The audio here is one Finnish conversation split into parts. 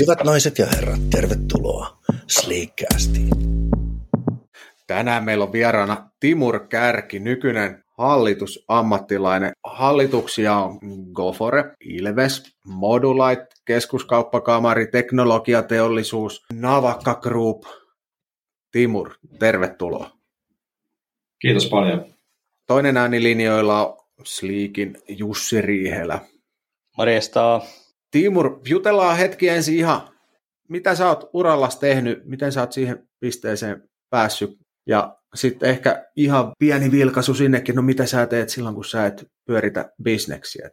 Hyvät naiset ja herrat, tervetuloa Sleekcastiin. Tänään meillä on vieraana Timur Kärki, nykyinen hallitusammattilainen. Hallituksia on Gofore, Ilves, Modulite, Keskuskauppakamari, Teknologiateollisuus, Navakka Group. Timur, tervetuloa. Kiitos paljon. Toinen äänilinjoilla on Sliikin Jussi Riihelä. Morjesta. Timur, jutellaan hetki ensin ihan, mitä sä oot urallas tehnyt, miten sä oot siihen pisteeseen päässyt, ja sitten ehkä ihan pieni vilkaisu sinnekin, no mitä sä teet silloin, kun sä et pyöritä bisneksiä?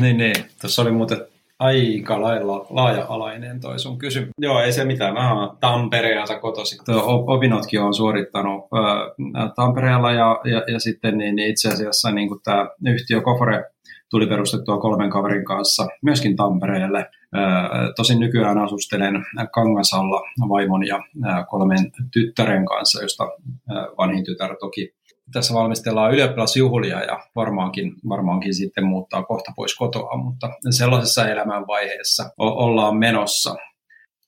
Niin, niin. Tuossa oli muuten aika lailla laaja-alainen toi sun kysymys. Joo, ei se mitään. Mä oon Tampereelta kotoisin. Opinotkin on suorittanut äh, Tampereella ja, ja, ja sitten niin, niin itse asiassa niin tämä yhtiö Kofore tuli perustettua kolmen kaverin kanssa myöskin Tampereelle. Tosin nykyään asustelen Kangasalla vaimon ja kolmen tyttären kanssa, josta vanhin tytär toki tässä valmistellaan ylioppilasjuhlia ja varmaankin, varmaankin sitten muuttaa kohta pois kotoa, mutta sellaisessa elämänvaiheessa ollaan menossa.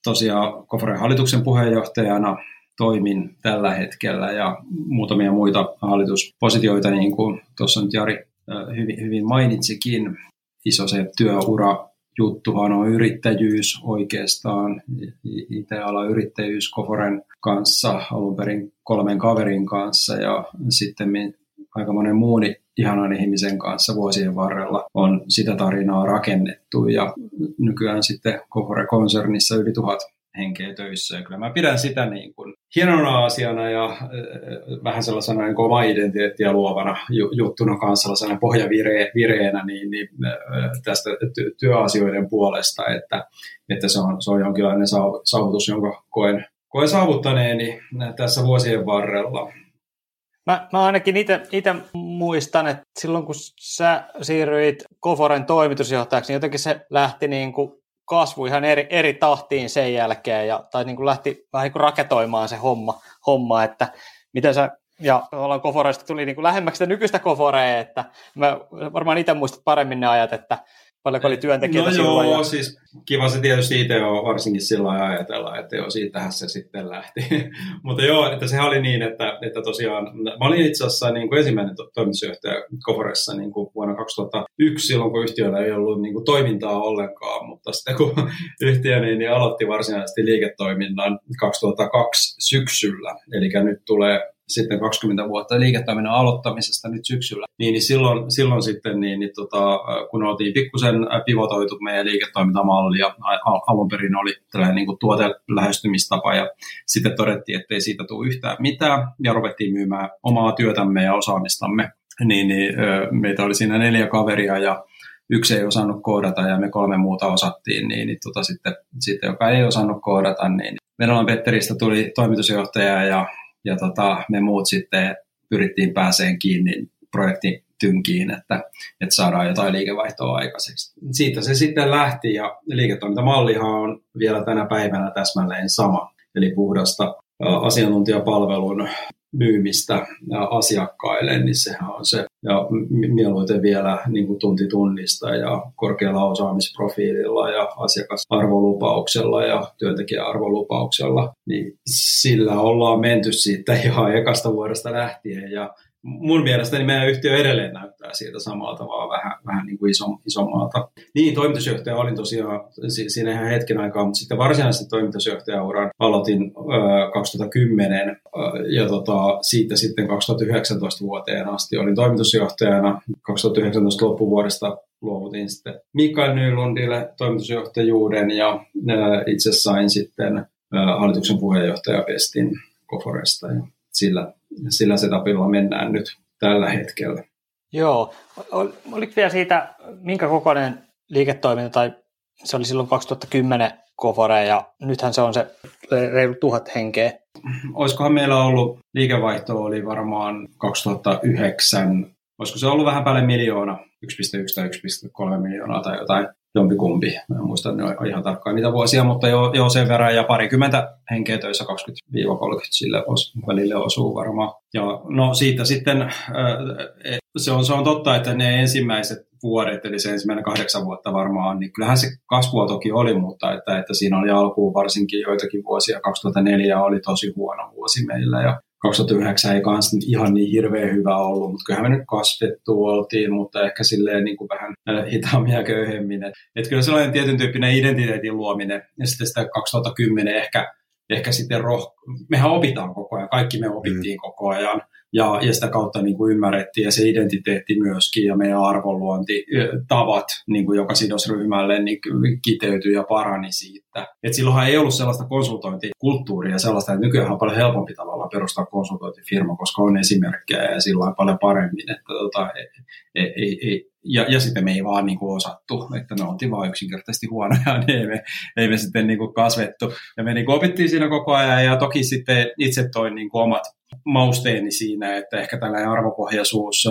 Tosiaan Koforen hallituksen puheenjohtajana toimin tällä hetkellä ja muutamia muita hallituspositioita, niin kuin tuossa nyt Jari hyvin, hyvin mainitsikin. Iso se työura juttuhan on yrittäjyys oikeastaan. Itse ala yrittäjyys Koforen kanssa, alun perin kolmen kaverin kanssa ja sitten aika monen muun ihanan ihmisen kanssa vuosien varrella on sitä tarinaa rakennettu ja nykyään sitten Kofore-konsernissa yli tuhat henkeä töissä. Ja kyllä mä pidän sitä niin kuin hienona asiana ja äh, vähän sellaisena niin kuin omaa identiteettiä luovana juttuna kanssa sellaisena pohjavireenä niin, niin, äh, tästä työasioiden puolesta, että, että se, on, se on jonkinlainen saavutus, jonka koen, koen saavuttaneeni tässä vuosien varrella. Mä, mä ainakin itse muistan, että silloin kun sä siirryit Koforen toimitusjohtajaksi, niin jotenkin se lähti niin kuin kasvu ihan eri, eri tahtiin sen jälkeen ja, tai niin kuin lähti vähän niin kuin raketoimaan se homma, homma että miten sä ja ollaan Koforeista tuli niin kuin lähemmäksi sitä nykyistä Koforea, että mä varmaan itse muistat paremmin ne ajat, että paljonko oli työntekijöitä no silloin. joo, ja... siis kiva se tietysti itse on varsinkin silloin ajatella, että joo, siitähän se sitten lähti. Mutta joo, että sehän oli niin, että, että tosiaan, mä olin itse asiassa niin kuin ensimmäinen to- toimitusjohtaja Koforessa niin kuin vuonna 2001, silloin kun yhtiöllä ei ollut niin kuin toimintaa ollenkaan, mutta sitten kun yhtiö niin, niin aloitti varsinaisesti liiketoiminnan 2002 syksyllä, eli nyt tulee sitten 20 vuotta liiketoiminnan aloittamisesta nyt syksyllä, niin, niin silloin, silloin sitten, niin, niin tota, kun oltiin pikkusen pivotoitu meidän liiketoimintamalli ja alun perin oli tällainen niin kuin tuotelähestymistapa ja sitten todettiin, että ei siitä tule yhtään mitään ja ruvettiin myymään omaa työtämme ja osaamistamme, niin, niin meitä oli siinä neljä kaveria ja yksi ei osannut koodata ja me kolme muuta osattiin, niin, niin tota, sitten, sitten, joka ei osannut koodata, niin Venolan Petteristä tuli toimitusjohtaja ja ja tota, me muut sitten pyrittiin pääseen kiinni projektin tynkiin, että, että saadaan jotain liikevaihtoa aikaiseksi. Siitä se sitten lähti ja liiketoimintamallihan on vielä tänä päivänä täsmälleen sama, eli puhdasta asiantuntijapalvelun myymistä asiakkaille, niin sehän on se, ja mieluiten vielä niin kuin tunti tunnista ja korkealla osaamisprofiililla ja asiakasarvolupauksella ja työntekijäarvolupauksella, niin sillä ollaan menty siitä ihan ekasta vuodesta lähtien ja mun mielestä niin meidän yhtiö edelleen näyttää siitä samalta, vaan vähän, vähän niin kuin iso, isommalta. Niin, toimitusjohtaja olin tosiaan siinä ihan hetken aikaa, mutta sitten varsinaisesti toimitusjohtajauran aloitin ö, 2010 ö, ja tota, siitä sitten 2019 vuoteen asti olin toimitusjohtajana. 2019 loppuvuodesta luovutin sitten Mikael Nylundille toimitusjohtajuuden ja ö, itse sain sitten ö, hallituksen puheenjohtajapestin Koforesta ja sillä sillä setupilla mennään nyt tällä hetkellä. Joo. Oliko vielä siitä, minkä kokoinen liiketoiminta, tai se oli silloin 2010 Kofore, ja nythän se on se reilu tuhat henkeä. Olisikohan meillä ollut, liikevaihto oli varmaan 2009, olisiko se ollut vähän päälle miljoona, 1,1 tai 1,3 miljoonaa tai jotain, jompikumpi. Mä en muista ne ihan tarkkaan niitä vuosia, mutta jo, jo sen verran ja parikymmentä henkeä töissä 20-30 sille os, välille osuu varmaan. Ja no siitä sitten e, se on, se on totta, että ne ensimmäiset vuodet, eli se ensimmäinen kahdeksan vuotta varmaan, niin kyllähän se kasvua toki oli, mutta että, että siinä oli alkuun varsinkin joitakin vuosia. 2004 oli tosi huono vuosi meillä ja 2009 ei kans ihan niin hirveän hyvä ollut, mutta kyllähän me nyt kasvettu oltiin, mutta ehkä silleen niin kuin vähän äh, hitaammin ja köyhemmin. Et, et kyllä sellainen tietyn tyyppinen identiteetin luominen ja sitten sitä 2010 ehkä, ehkä sitten roh... Mehän opitaan koko ajan, kaikki me opittiin mm. koko ajan ja, ja sitä kautta niin kuin ymmärrettiin ja se identiteetti myöskin ja meidän arvonluontitavat niin kuin joka sidosryhmälle niin kiteytyi ja parani siitä. Et silloinhan ei ollut sellaista konsultointikulttuuria ja sellaista, että nykyään on paljon helpompi tavalla perustaa konsultointifirma, koska on esimerkkejä ja sillä paljon paremmin. Että tota, ei, ei, ei, ei, ja, ja sitten me ei vaan niin kuin osattu, että me oltiin vaan yksinkertaisesti huonoja, niin ei me, ei me sitten niin kuin kasvettu. Ja me niin kuin opittiin siinä koko ajan ja toki sitten itse toin niin kuin omat mausteeni siinä, että ehkä tällainen arvopohjaisuus,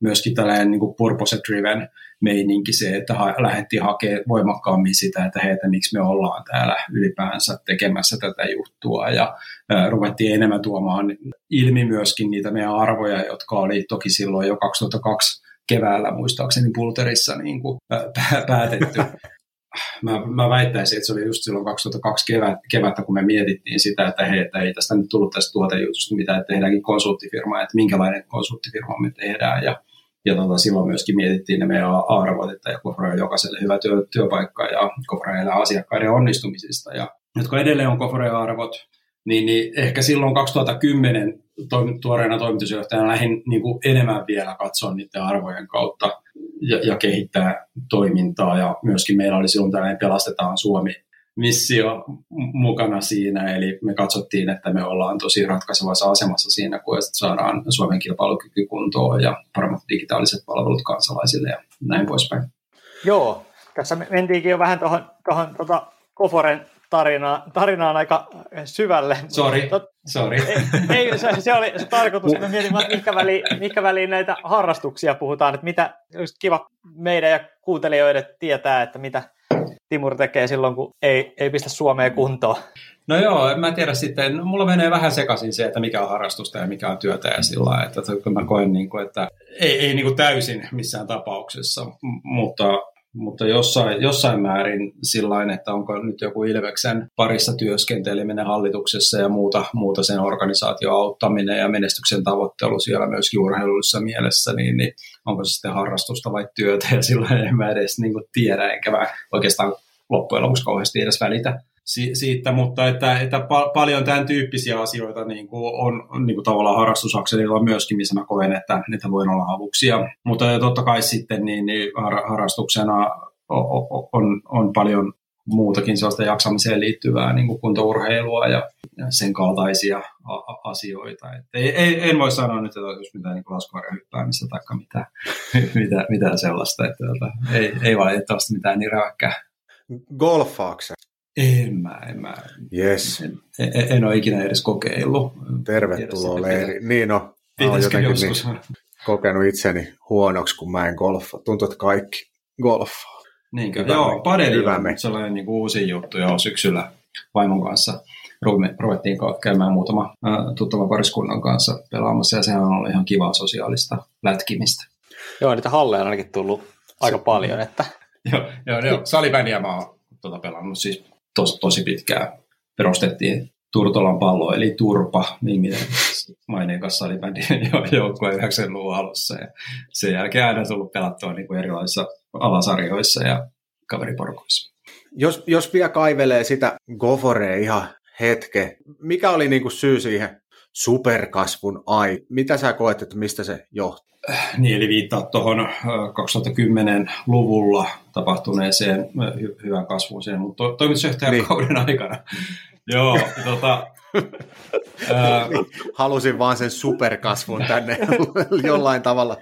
myöskin tällainen niin purpose-driven meininki se, että ha- lähdettiin hakemaan voimakkaammin sitä, että hei, että miksi me ollaan täällä ylipäänsä tekemässä tätä juttua ja ää, ruvettiin enemmän tuomaan ilmi myöskin niitä meidän arvoja, jotka oli toki silloin jo 2002 keväällä muistaakseni Pulterissa niin kuin, ää, päätetty mä, mä väittäisin, että se oli just silloin 2002 kevät, kevättä, kun me mietittiin sitä, että hei, että ei tästä nyt tullut tästä tuotejutusta mitä että tehdäänkin konsulttifirma, että minkälainen konsulttifirma me tehdään. Ja, ja tota, silloin myöskin mietittiin ne meidän arvot, että Kofra on jokaiselle hyvä työ, työpaikka ja Kofra asiakkaiden onnistumisista. Ja jotka edelleen on Kofra arvot, niin, niin ehkä silloin 2010 tuoreena toimitusjohtajana lähdin niin kuin enemmän vielä katsoa niiden arvojen kautta ja, ja kehittää toimintaa. Ja myöskin meillä oli silloin tällainen Pelastetaan Suomi missio mukana siinä, eli me katsottiin, että me ollaan tosi ratkaisevassa asemassa siinä, kun saadaan Suomen kilpailukyky kuntoon ja paremmat digitaaliset palvelut kansalaisille ja näin poispäin. Joo, tässä mentiinkin jo vähän tuohon, tuota Koforen tarina, tarinaan aika syvälle. Sorry, Tot, sorry. Ei, ei se, se, oli se tarkoitus, että mietin, että mikä väliin, mikä väliin näitä harrastuksia puhutaan, että mitä, just kiva meidän ja kuuntelijoiden tietää, että mitä Timur tekee silloin, kun ei, ei pistä Suomeen kuntoon. No joo, mä tiedä sitten, no, mulla menee vähän sekaisin se, että mikä on harrastusta ja mikä on työtä ja sillä että, että mä koen, niin kuin, että ei, ei niin kuin täysin missään tapauksessa, mutta mutta jossain, jossain määrin sillä että onko nyt joku Ilveksen parissa työskenteleminen hallituksessa ja muuta, muuta sen organisaatio auttaminen ja menestyksen tavoittelu siellä myöskin urheilullisessa mielessä, niin, niin onko se sitten harrastusta vai työtä? Ja silloin en mä edes niin tiedä, enkä mä oikeastaan loppujen lopuksi kauheasti edes välitä si- siitä, mutta että, että pa- paljon tämän tyyppisiä asioita niin kuin on niin kuin tavallaan harrastusakselilla myöskin, missä mä koen, että, että voin olla avuksia. Mutta totta kai sitten niin, niin har- harrastuksena on, on paljon muutakin sellaista jaksamiseen liittyvää niin kuin kuntourheilua ja, sen kaltaisia asioita. Et ei, ei, en voi sanoa nyt, että olisi mitään niin laskuvarjohyppäämistä tai mitään, mitään, mitään sellaista. Että, että, ei, ei valitettavasti mitään niin räväkkää. Golfaakse? En mä, en mä. Yes. En, en, en ole ikinä edes kokeillut. Tervetuloa leiri. Niin no, Pitäisikö joskus? Niin kokenut itseni huonoksi, kun mä en golfa. Tuntuu, että kaikki golfaa. Niinkö? Hyvä Joo, padeli on me. sellainen niin uusi juttu jo syksyllä vaimon kanssa. Ruvettiin käymään muutama tuttava pariskunnan kanssa pelaamassa ja sehän on ollut ihan kivaa sosiaalista lätkimistä. Joo, niitä halleja on ainakin tullut aika paljon. Että... joo, joo, joo. salibändiä mä oon tuota pelannut siis tos, tosi pitkään. Perustettiin Turtolan pallo, eli Turpa, niminen maineikas salibändin joukkue 90-luvun alussa. Ja sen jälkeen aina tullut pelattua niin kuin erilaisissa alasarjoissa ja kaveriporkoissa. Jos, jos vielä kaivelee sitä Goforea ihan hetke, mikä oli niin kuin syy siihen superkasvun ai? Mitä sä koet, että mistä se johtuu? Niin, eli viittaa tuohon 2010-luvulla tapahtuneeseen hy- hyvän kasvuun mutta to- toimitusjohtajan niin. kauden aikana. Joo, tota, halusin vaan sen superkasvun tänne jollain tavalla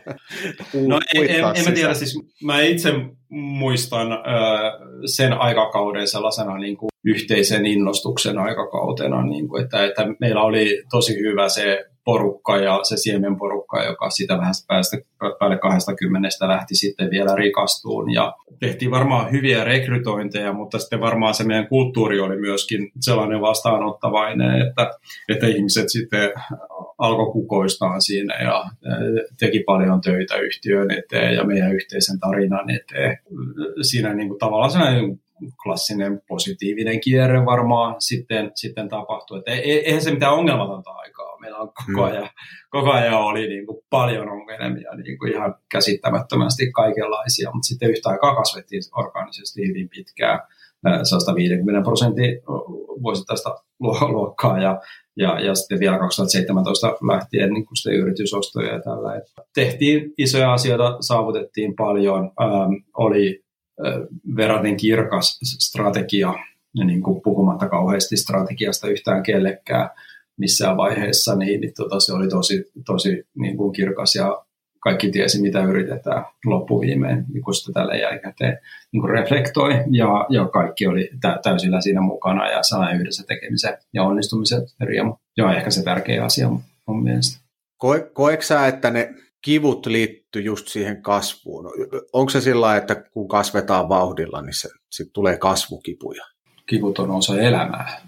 No en, en, en mä tiedä, siis mä itse muistan äh, sen aikakauden sellaisena niin kuin yhteisen innostuksen aikakautena, niin kuin, että, että meillä oli tosi hyvä se porukka ja se siemenporukka, joka sitä vähän päästä päälle 20 lähti sitten vielä rikastuun. Ja tehtiin varmaan hyviä rekrytointeja, mutta sitten varmaan se meidän kulttuuri oli myöskin sellainen vastaanottavainen, että, että ihmiset sitten alkoi kukoistaa siinä ja teki paljon töitä yhtiön eteen ja meidän yhteisen tarinan eteen. Siinä niin kuin tavallaan sellainen klassinen positiivinen kierre varmaan sitten, sitten tapahtui. Että eihän se mitään ongelmatonta aikaa. Meillä on koko hmm. ajan, mm. koko ajan oli niin kuin paljon ongelmia, niin kuin ihan käsittämättömästi kaikenlaisia, mutta sitten yhtä aikaa kasvettiin organisesti hyvin pitkään 150 prosentin vuosittaista luokkaa ja, ja, ja sitten vielä 2017 lähtien niin kuin yritysostoja ja tällä. Että tehtiin isoja asioita, saavutettiin paljon, ähm, oli verraten kirkas strategia, niin kuin puhumatta kauheasti strategiasta yhtään kellekään missään vaiheessa, niin, niin tota, se oli tosi, tosi niin kuin kirkas ja kaikki tiesi, mitä yritetään loppuviimein, niin kun sitä tälle jälkikäteen niin kuin reflektoi, ja, ja kaikki oli tä, täysillä siinä mukana, ja sana yhdessä tekemisen ja onnistumisen riemu. Ja ehkä se tärkeä asia mun mielestä. Koe, sä, että ne kivut liittyy just siihen kasvuun. Onko se sillä että kun kasvetaan vauhdilla, niin se, sit tulee kasvukipuja? Kivut on osa elämää.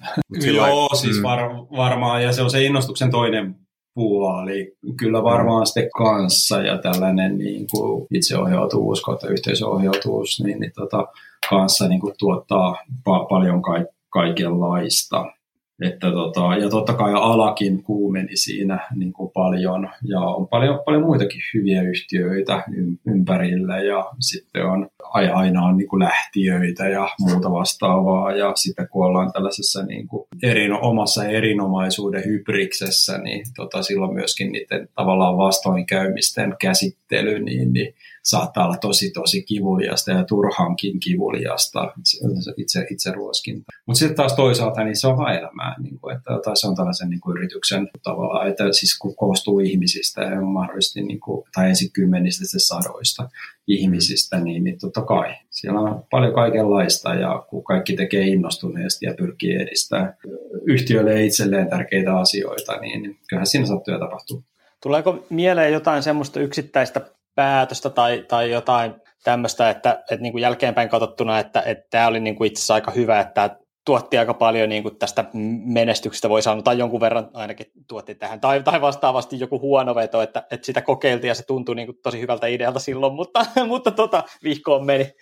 Joo, siis mm. var, varmaan, ja se on se innostuksen toinen puoli. Kyllä varmaan sitten kanssa ja tällainen niin kuin itseohjautuvuus kautta yhteisöohjautuvuus, niin, niin tota, kanssa niin kuin tuottaa pa- paljon ka- kaikenlaista. Että tota, ja totta kai alakin kuumeni siinä niin kuin paljon. Ja on paljon, paljon muitakin hyviä yhtiöitä ympärillä. Ja sitten on aina on niin kuin lähtiöitä ja muuta vastaavaa. Ja sitten kun ollaan tällaisessa niin kuin erin, omassa erinomaisuuden hybriksessä, niin tota, silloin myöskin niiden tavallaan vastoinkäymisten käsittely, niin, niin saattaa olla tosi tosi kivuliasta ja turhankin kivuliasta itse, itse ruoskinta. Mutta sitten taas toisaalta niin se on vain elämää, niin kuin, että tai se on tällaisen niin kuin yrityksen tavallaan, että siis kun koostuu ihmisistä ja mahdollisesti niin kuin, tai ensin kymmenistä sadoista ihmisistä, niin, niin totta kai siellä on paljon kaikenlaista ja kun kaikki tekee innostuneesti ja pyrkii edistämään yhtiölle itselleen tärkeitä asioita, niin kyllähän siinä sattuu ja tapahtuu. Tuleeko mieleen jotain semmoista yksittäistä päätöstä tai, tai jotain tämmöistä, että, että niin kuin jälkeenpäin katsottuna, että, että tämä oli niin kuin itse asiassa aika hyvä, että tuotti aika paljon niin kuin tästä menestyksestä, voi sanoa, tai jonkun verran ainakin tuotti tähän, tai, tai vastaavasti joku huono veto, että, että sitä kokeiltiin ja se tuntui niin kuin tosi hyvältä idealta silloin, mutta, mutta tota, vihkoon meni.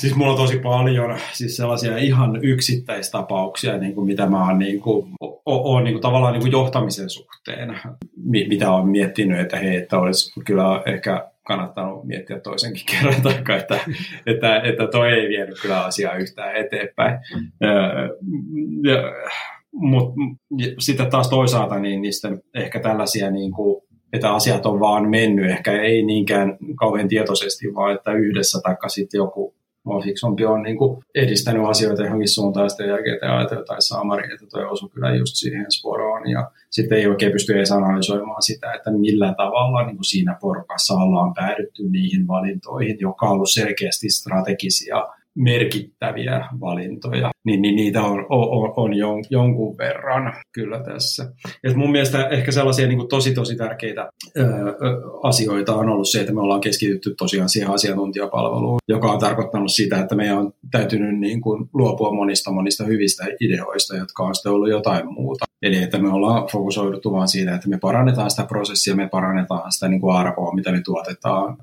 Siis mulla on tosi paljon siis sellaisia ihan yksittäistapauksia, niin kuin mitä mä oon, niin kuin, o, o, niin kuin, tavallaan niin kuin johtamisen suhteen, mitä olen miettinyt, että hei, että olisi kyllä ehkä kannattanut miettiä toisenkin kerran, taikka, että, että, että toi ei vienyt kyllä asiaa yhtään eteenpäin. Mutta sitten taas toisaalta niin niistä ehkä tällaisia niin kuin, että asiat on vaan mennyt, ehkä ei niinkään kauhean tietoisesti, vaan että yhdessä taikka sitten joku vaan fiksumpi on niin kuin edistänyt asioita johonkin suuntaan sitten jälkeen ajatella jotain saamari, että toi osui kyllä just siihen sporoon. Ja sitten ei oikein pysty edes analysoimaan sitä, että millä tavalla niin kuin siinä porukassa ollaan päädytty niihin valintoihin, joka on ollut selkeästi strategisia merkittäviä valintoja, niin, niin niitä on, on, on jon, jonkun verran kyllä tässä. Et mun mielestä ehkä sellaisia niin kuin tosi tosi tärkeitä ö, asioita on ollut se, että me ollaan keskitytty tosiaan siihen asiantuntijapalveluun, joka on tarkoittanut sitä, että meidän on täytynyt niin kuin luopua monista monista hyvistä ideoista, jotka on sitten ollut jotain muuta. Eli että me ollaan fokusoiduttu vaan siitä, että me parannetaan sitä prosessia, me parannetaan sitä niin kuin arvoa, mitä me tuotetaan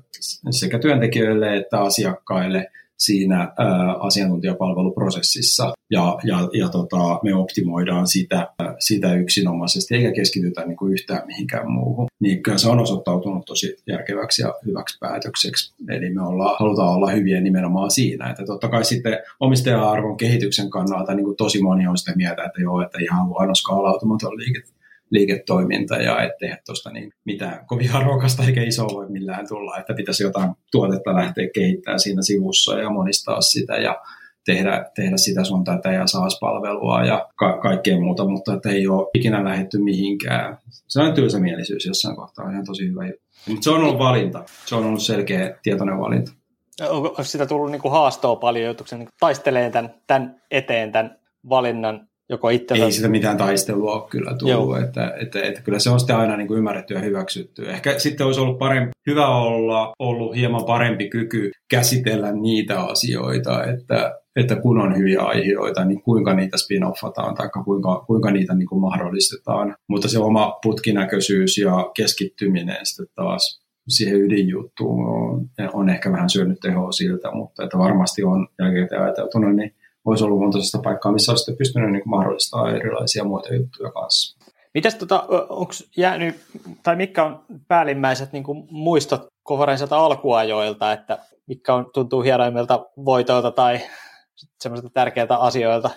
sekä työntekijöille että asiakkaille – siinä ää, asiantuntijapalveluprosessissa ja, ja, ja tota, me optimoidaan sitä, sitä yksinomaisesti eikä keskitytä niin kuin yhtään mihinkään muuhun. Niin kyllä se on osoittautunut tosi järkeväksi ja hyväksi päätökseksi. Eli me ollaan, halutaan olla hyviä nimenomaan siinä, että totta kai sitten omistaja-arvon kehityksen kannalta niin kuin tosi moni on sitä mieltä, että joo, että ihan huono skaalautumaton liike liiketoiminta ja ettei tuosta niin mitään kovin arvokasta eikä isoa voi millään tulla, että pitäisi jotain tuotetta lähteä kehittämään siinä sivussa ja monistaa sitä ja tehdä, tehdä sitä sun tätä ja SaaS-palvelua ja ka- kaikkea muuta, mutta että ei ole ikinä lähetty mihinkään. Se on tylsämielisyys jossain kohtaa, ihan tosi hyvä Mutta se on ollut valinta. Se on ollut selkeä tietoinen valinta. Onko sitä tullut niin kuin haastoa paljon, joutuuko niin taisteleen tämän, tämän eteen, tämän valinnan joko itse... Ei sitä mitään taistelua ole kyllä tullut, että, että, että, kyllä se on sitten aina niin kuin ymmärretty ja hyväksytty. Ehkä sitten olisi ollut parempi, hyvä olla ollut hieman parempi kyky käsitellä niitä asioita, että, että kun on hyviä aiheita, niin kuinka niitä spin-offataan tai kuinka, kuinka niitä niin kuin mahdollistetaan. Mutta se oma putkinäköisyys ja keskittyminen sitten taas siihen ydinjuttuun on, on ehkä vähän syönyt tehoa siltä, mutta että varmasti on jälkeen ajateltuna, niin olisi ollut monta paikkaa, missä olisi pystynyt niin mahdollistamaan erilaisia muita juttuja kanssa. Mitäs tota, onko jäänyt, tai mitkä on päällimmäiset niin kuin muistot Kovarensilta alkuajoilta, että mitkä on, tuntuu hienoimmilta voitoilta tai semmoisilta tärkeiltä asioilta?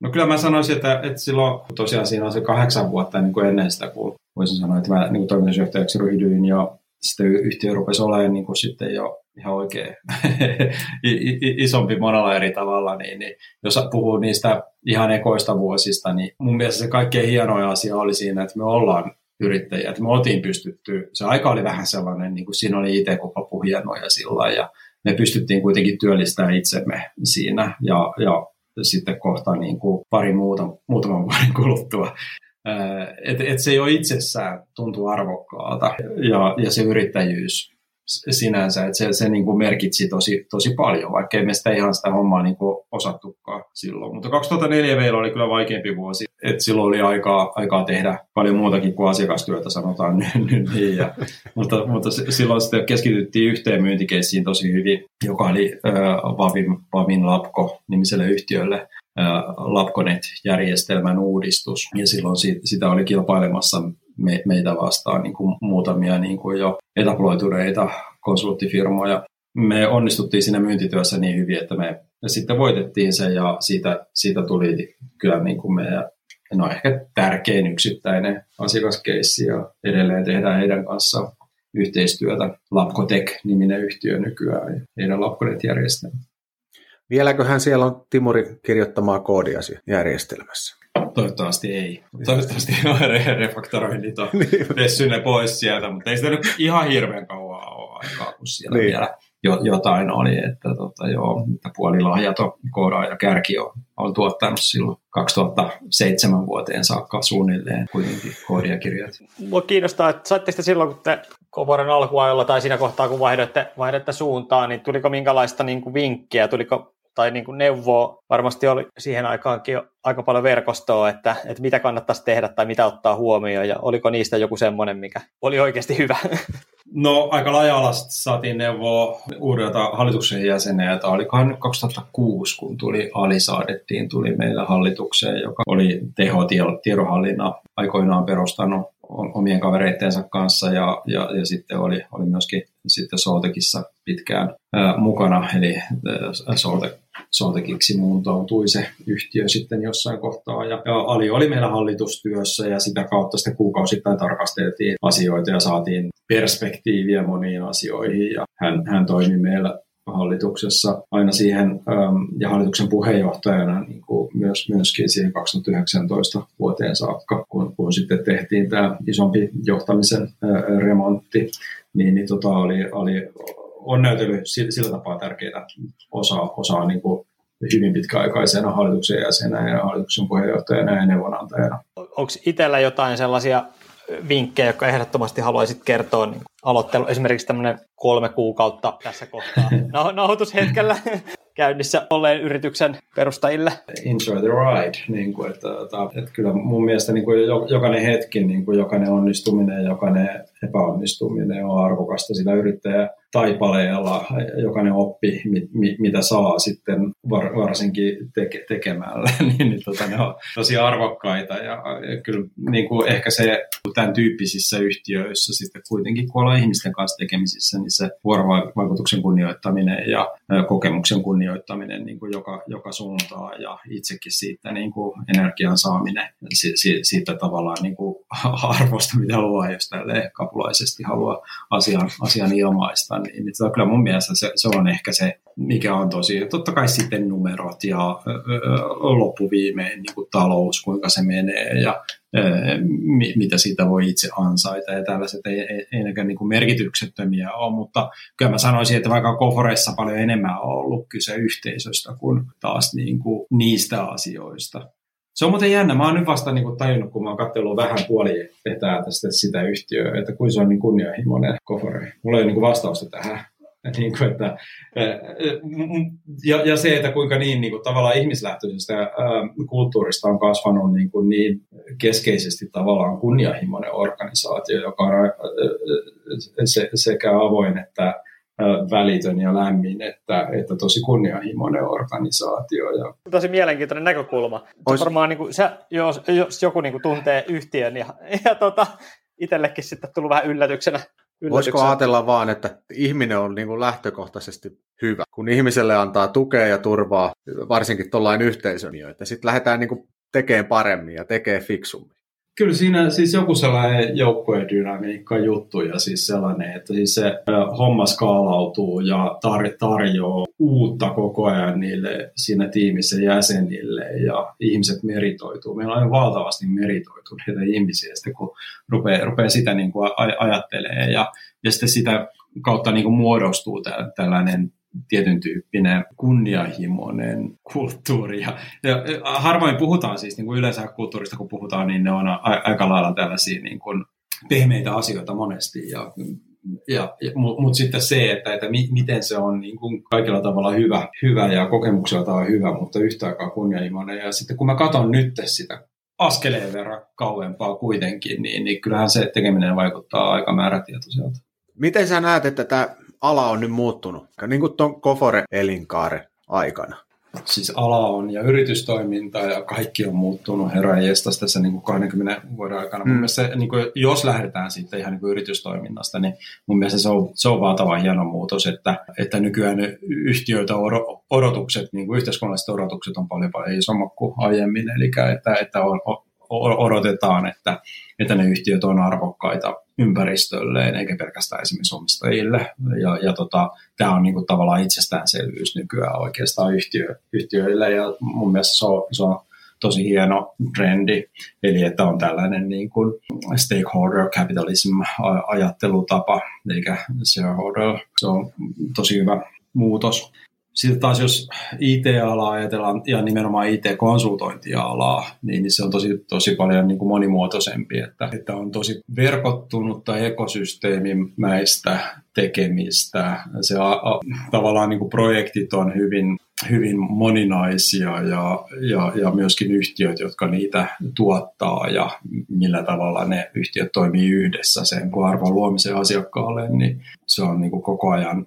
No kyllä mä sanoisin, että, että silloin tosiaan siinä on se kahdeksan vuotta niin kuin ennen sitä, kun voisin sanoa, että mä niin toimitusjohtajaksi ryhdyin ja sitten yhtiö rupesi olemaan niin kuin sitten jo ihan oikein isompi monella eri tavalla, niin, niin jos puhuu niistä ihan ekoista vuosista, niin mun mielestä se kaikkein hienoin asia oli siinä, että me ollaan yrittäjiä, että me oltiin pystytty, se aika oli vähän sellainen, niin kuin siinä oli koko hienoja sillä ja me pystyttiin kuitenkin työllistämään itsemme siinä ja, ja sitten kohta niin kuin pari muuta, muutaman vuoden kuluttua. Että et se jo itsessään tuntuu arvokkaalta ja, ja se yrittäjyys sinänsä, että se, se niin kuin merkitsi tosi, tosi paljon, vaikka me sitä ihan sitä hommaa niin kuin osattukaan silloin. Mutta 2004 meillä oli kyllä vaikeampi vuosi, että silloin oli aikaa, aikaa tehdä paljon muutakin kuin asiakastyötä, sanotaan nyt niin. Ja, mutta, mutta silloin sitten keskityttiin yhteen myyntikeissiin tosi hyvin, joka oli äh, Vavin, Vavin Lapko nimiselle yhtiölle. Lapkonet-järjestelmän uudistus, ja silloin sitä oli kilpailemassa me, meitä vastaan niin kuin muutamia niin kuin jo etabloituneita konsulttifirmoja. Me onnistuttiin siinä myyntityössä niin hyvin, että me, sitten voitettiin se ja siitä, siitä tuli kyllä niin kuin meidän no ehkä tärkein yksittäinen asiakaskeissi ja edelleen tehdään heidän kanssaan yhteistyötä. Lapkotech-niminen yhtiö nykyään ja heidän Lapkonet-järjestelmä. Vieläköhän siellä on Timuri kirjoittamaa koodia järjestelmässä? Toivottavasti ei. Toivottavasti refaktoroinnit on niin. ne pois sieltä, mutta ei sitä nyt ihan hirveän kauan ole aikaa, kun siellä niin. vielä jotain oli, että tota, joo, että puolilahjaton koodaaja kärki on, on tuottanut silloin 2007 vuoteen saakka suunnilleen kuitenkin koodia kirjat. Mua kiinnostaa, että saitte sitä silloin, kun te Kovoren alkuajolla tai siinä kohtaa, kun vaihdoitte, vaihdoitte suuntaan, niin tuliko minkälaista niin kuin vinkkiä, tuliko tai niin kuin neuvoa, varmasti oli siihen aikaankin aika paljon verkostoa, että, että mitä kannattaisi tehdä tai mitä ottaa huomioon, ja oliko niistä joku semmoinen, mikä oli oikeasti hyvä? No aika laaja saatiin neuvoa uudelta hallituksen jäseneltä. Olikohan nyt 2006, kun tuli Ali Saadettiin, tuli meillä hallitukseen, joka oli teho-tiedonhallinnan aikoinaan perustanut omien kavereittensa kanssa ja, ja, ja sitten oli, oli myöskin sitten Soltekissa pitkään ää, mukana, eli Solte, Soltekiksi muuntautui se yhtiö sitten jossain kohtaa. Ja, ja Ali oli meillä hallitustyössä ja sitä kautta sitten kuukausittain tarkasteltiin asioita ja saatiin perspektiiviä moniin asioihin ja hän, hän toimi meillä hallituksessa aina siihen ähm, ja hallituksen puheenjohtajana niin kuin myös, myöskin siihen 2019 vuoteen saakka, kun, kun sitten tehtiin tämä isompi johtamisen äh, remontti, niin, niin tota oli, oli, on näytellyt sillä tapaa tärkeää osa, osaa niin kuin hyvin pitkäaikaisena hallituksen jäsenä ja hallituksen puheenjohtajana ja neuvonantajana. Onko itsellä jotain sellaisia vinkkejä, jotka ehdottomasti haluaisit kertoa niin aloittelu, esimerkiksi tämmöinen kolme kuukautta tässä kohtaa nauhoitushetkellä käynnissä olleen yrityksen perustajille? Enjoy the ride. Niin kuin, että, että, että kyllä mun mielestä niin kuin jokainen hetki, niin kuin jokainen onnistuminen, jokainen epäonnistuminen on arvokasta sitä yrittäjää taipaleella jokainen oppi, mit, mit, mitä saa sitten var, varsinkin teke, tekemällä, niin, niin tota, ne on tosi arvokkaita. Ja, ja kyllä niin kuin ehkä se tämän tyyppisissä yhtiöissä sitten kuitenkin, kun ollaan ihmisten kanssa tekemisissä, niin se vuorovaikutuksen kunnioittaminen ja kokemuksen kunnioittaminen niin kuin joka, joka suuntaan ja itsekin siitä niin kuin energian saaminen si, si, siitä tavallaan niin kuin arvosta, mitä luo, jos tälleen kapulaisesti haluaa asian, asian ilmaista, tota, kyllä mun mielestä se, se on ehkä se, mikä on tosi, totta kai sitten numerot ja loppuviimein niin kuin talous, kuinka se menee ja mitä siitä voi itse ansaita ja tällaiset ei, ei, ei nekään niin kuin merkityksettömiä ole, mutta kyllä mä sanoisin, että vaikka Koforeissa paljon enemmän on ollut kyse yhteisöstä kuin taas niin kuin niistä asioista. Se on muuten jännä. Mä oon nyt vasta niin tajunnut, kun mä oon katsellut vähän puoli etää tästä sitä yhtiöä, että kuin se on niin kunnianhimoinen kofore. Mulla ei ole niin vastausta tähän. Niin kuin, että, ja, ja, se, että kuinka niin, niin kuin, tavallaan ihmislähtöisestä ää, kulttuurista on kasvanut niin, kuin, niin keskeisesti tavallaan kunnianhimoinen organisaatio, joka on ää, se, sekä avoin että välitön ja lämmin, että, että tosi kunnianhimoinen organisaatio. Ja... Tosi mielenkiintoinen näkökulma. Ois... Varmaan niin kuin, se, jos, jos joku niin kuin tuntee yhtiön ja, ja tota, itsellekin sitten tullut vähän yllätyksenä. yllätyksenä. Voisiko ajatella vaan, että ihminen on niin kuin lähtökohtaisesti hyvä, kun ihmiselle antaa tukea ja turvaa, varsinkin tuollain yhteisön, että sitten lähdetään niin kuin tekemään paremmin ja tekee fiksummin. Kyllä siinä siis joku sellainen joukkuedynamiikka juttu ja siis sellainen, että siis se homma skaalautuu ja tar- tarjoaa uutta koko ajan niille siinä tiimissä jäsenille ja ihmiset meritoituu. Meillä on valtavasti meritoituneita ihmisiä, sitten kun rupeaa, rupeaa sitä niin kuin ajattelee ja, ja sitten sitä kautta niin kuin muodostuu tällainen tietyn tyyppinen kunnianhimoinen kulttuuri. Ja, ja harvoin puhutaan siis niin kuin yleensä kulttuurista, kun puhutaan, niin ne on a, aika lailla tällaisia niin kuin pehmeitä asioita monesti. Ja, ja, ja, Mutta mut sitten se, että, että mi, miten se on niin kuin kaikilla tavalla hyvä, hyvä ja kokemukselta on hyvä, mutta yhtä aikaa kunnianhimoinen. Ja sitten kun mä katson nyt sitä askeleen verran kauempaa kuitenkin, niin, niin kyllähän se tekeminen vaikuttaa aika määrätietoiselta. Miten sä näet, että tämä ala on nyt muuttunut, niin kuin tuon Kofore-elinkaaren aikana? Siis ala on ja yritystoiminta ja kaikki on muuttunut heräjästästä tässä niin kuin 20 vuoden aikana. Mm. Mun mielestä se, niin kuin, jos lähdetään siitä ihan niin kuin yritystoiminnasta, niin mun mielestä se on, se on valtava hieno muutos, että, että nykyään yhtiöitä odotukset, niin kuin yhteiskunnalliset odotukset on paljon paljon isommat kuin aiemmin, eli että, että on, odotetaan, että, että ne yhtiöt on arvokkaita ympäristölleen, eikä pelkästään esimerkiksi omistajille. Ja, ja tota, tämä on niinku tavallaan itsestäänselvyys nykyään oikeastaan yhtiö, yhtiöille, ja mun mielestä se on, se on tosi hieno trendi, eli että on tällainen niin kuin stakeholder capitalism ajattelutapa, eikä shareholder. Se on tosi hyvä muutos. Sitten taas jos IT-alaa ajatellaan ja nimenomaan IT-konsultointialaa, niin, niin se on tosi, tosi paljon niin kuin monimuotoisempi, että, että on tosi verkottunutta ekosysteemimäistä tekemistä. Se a, a, tavallaan niin kuin projektit on hyvin hyvin moninaisia ja, ja, ja myöskin yhtiöt, jotka niitä tuottaa ja millä tavalla ne yhtiöt toimii yhdessä sen kun arvon luomisen asiakkaalle, niin se on niin kuin koko ajan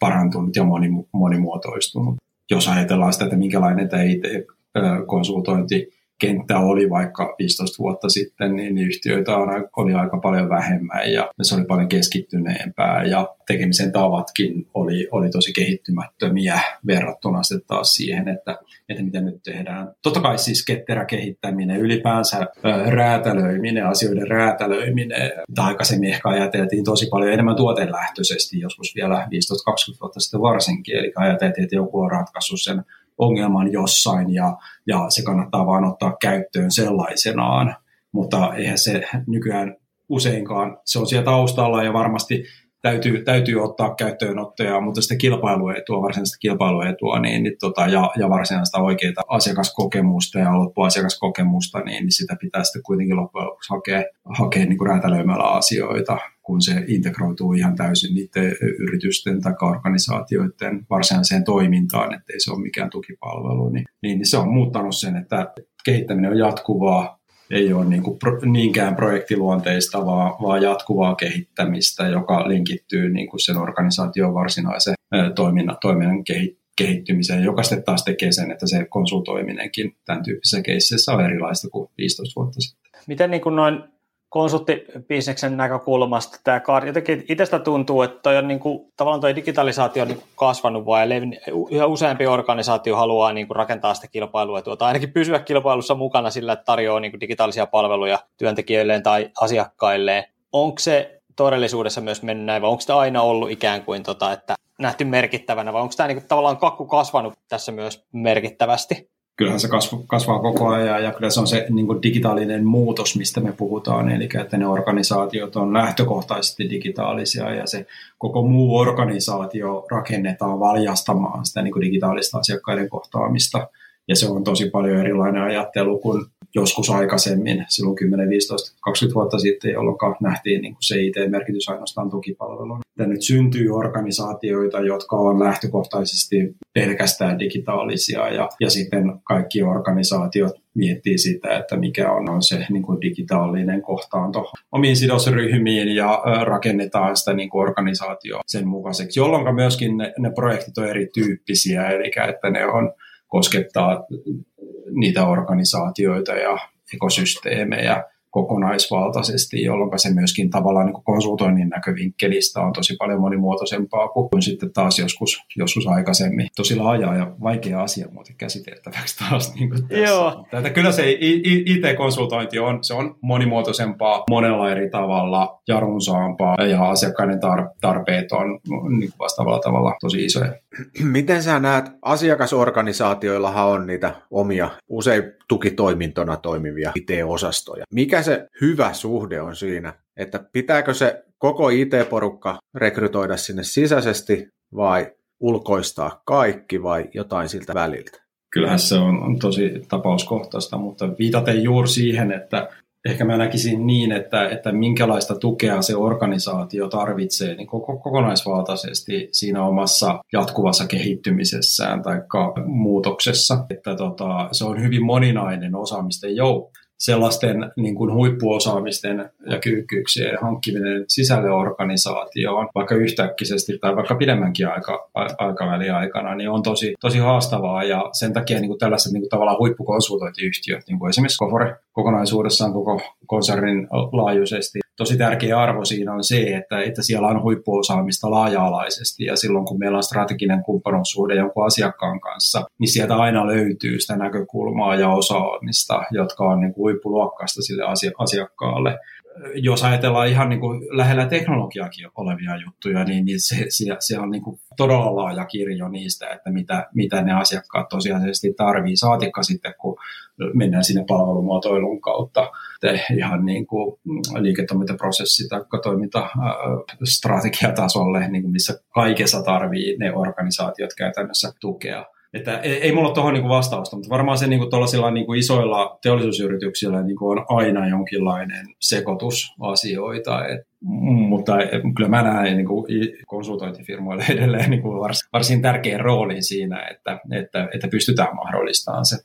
parantunut ja monimuotoistunut. Jos ajatellaan sitä, että minkälainen tämä IT-konsultointi kenttä oli vaikka 15 vuotta sitten, niin yhtiöitä oli aika paljon vähemmän ja se oli paljon keskittyneempää ja tekemisen tavatkin oli, oli tosi kehittymättömiä verrattuna sitten taas siihen, että, että miten nyt tehdään. Totta kai siis ketterä kehittäminen, ylipäänsä räätälöiminen, asioiden räätälöiminen, aikaisemmin ehkä ajateltiin tosi paljon enemmän tuotelähtöisesti, joskus vielä 15-20 vuotta sitten varsinkin, eli ajateltiin, että joku on ratkaissut sen ongelman jossain ja, ja se kannattaa vaan ottaa käyttöön sellaisenaan, mutta eihän se nykyään useinkaan, se on siellä taustalla ja varmasti täytyy, täytyy ottaa käyttöönottoja, mutta sitä kilpailuetua, varsinaista kilpailuetua niin, niin tota, ja, ja varsinaista oikeaa asiakaskokemusta ja loppuasiakaskokemusta, niin, niin sitä pitää sitten kuitenkin loppujen lopuksi hakea, hakea niin räätälöimällä asioita, kun se integroituu ihan täysin niiden yritysten tai organisaatioiden varsinaiseen toimintaan, ettei se ole mikään tukipalvelu, niin, niin se on muuttanut sen, että kehittäminen on jatkuvaa, ei ole niin kuin pro, niinkään projektiluonteista, vaan, vaan jatkuvaa kehittämistä, joka linkittyy niin kuin sen organisaation varsinaiseen toiminnan, toiminnan kehittymiseen, joka sitten taas tekee sen, että se konsultoiminenkin tämän tyyppisessä keisseissä on erilaista kuin 15 vuotta sitten. Miten niin kuin noin konsulttibisneksen näkökulmasta tämä kaari, jotenkin itsestä tuntuu, että toi on niin kuin, tavallaan toi digitalisaatio on niin kuin kasvanut ja yhä useampi organisaatio haluaa niin kuin rakentaa sitä kilpailua tai ainakin pysyä kilpailussa mukana sillä, että tarjoaa niin kuin digitaalisia palveluja työntekijöilleen tai asiakkailleen. Onko se todellisuudessa myös mennyt näin, vai onko tämä aina ollut ikään kuin, tota, että nähty merkittävänä, vai onko tämä niin kuin, tavallaan kakku kasvanut tässä myös merkittävästi? Kyllähän se kasvaa koko ajan ja kyllä se on se niin kuin digitaalinen muutos, mistä me puhutaan, eli että ne organisaatiot on lähtökohtaisesti digitaalisia ja se koko muu organisaatio rakennetaan valjastamaan sitä niin kuin digitaalista asiakkaiden kohtaamista. Ja se on tosi paljon erilainen ajattelu kuin joskus aikaisemmin, silloin 10, 15, 20 vuotta sitten, jolloin nähtiin niin kuin se IT-merkitys ainoastaan tukipalveluna. Ja nyt syntyy organisaatioita, jotka on lähtökohtaisesti pelkästään digitaalisia ja, ja sitten kaikki organisaatiot miettii sitä, että mikä on, on se niin kuin digitaalinen kohtaanto omiin sidosryhmiin ja rakennetaan sitä niin kuin organisaatio sen mukaiseksi, jolloin myöskin ne, ne projektit on erityyppisiä, eli että ne on koskettaa niitä organisaatioita ja ekosysteemejä kokonaisvaltaisesti, jolloin se myöskin tavallaan niin konsultoinnin näkövinkkelistä on tosi paljon monimuotoisempaa kuin sitten taas joskus, joskus aikaisemmin. Tosi laaja ja vaikea asia muuten käsiteltäväksi taas. Niin kuin tässä. Joo. Tätä, kyllä se IT-konsultointi on, se on monimuotoisempaa monella eri tavalla ja runsaampaa ja asiakkaiden tar- tarpeet on niin kuin vastaavalla tavalla tosi isoja. Miten sä näet, asiakasorganisaatioillahan on niitä omia, usein tukitoimintona toimivia IT-osastoja. Mikä se hyvä suhde on siinä, että pitääkö se koko IT-porukka rekrytoida sinne sisäisesti vai ulkoistaa kaikki vai jotain siltä väliltä? Kyllähän se on, on tosi tapauskohtaista, mutta viitaten juuri siihen, että ehkä mä näkisin niin, että, että minkälaista tukea se organisaatio tarvitsee niin koko, kokonaisvaltaisesti siinä omassa jatkuvassa kehittymisessään tai muutoksessa. Että tota, se on hyvin moninainen osaamisten joukko sellaisten niin kuin huippuosaamisten ja kyykkyyksien hankkiminen sisälle organisaatioon, vaikka yhtäkkisesti tai vaikka pidemmänkin aika, aikavälin aikana, niin on tosi, tosi haastavaa. Ja sen takia niin kuin tällaiset niin kuin tavallaan huippukonsultointiyhtiöt, niin kuin esimerkiksi Kofore kokonaisuudessaan koko konsernin laajuisesti, tosi tärkeä arvo siinä on se, että, että siellä on huippuosaamista laaja-alaisesti. Ja silloin kun meillä on strateginen kumppanuussuhde jonkun asiakkaan kanssa, niin sieltä aina löytyy sitä näkökulmaa ja osaamista, jotka on niin kuin huippuluokkaista sille asiakkaalle jos ajatellaan ihan niin kuin lähellä teknologiakin olevia juttuja, niin, niin se, se, se on niin kuin todella laaja kirjo niistä, että mitä, mitä ne asiakkaat tosiasiallisesti tarvii. Saatikka sitten, kun mennään sinne palvelumuotoilun kautta ihan niin kuin liiketoimintaprosessi tai toimintastrategiatasolle, niin kuin missä kaikessa tarvii ne organisaatiot käytännössä tukea. Että ei, ei mulla ole tuohon niin vastausta, mutta varmaan se niin tuollaisilla niin isoilla teollisuusyrityksillä niin on aina jonkinlainen sekoitus asioita. Et mutta eh, kyllä mä näen niin kuin konsultointifirmoille edelleen niin kuin varsin, varsin tärkeän roolin siinä, että, että, että pystytään mahdollistamaan se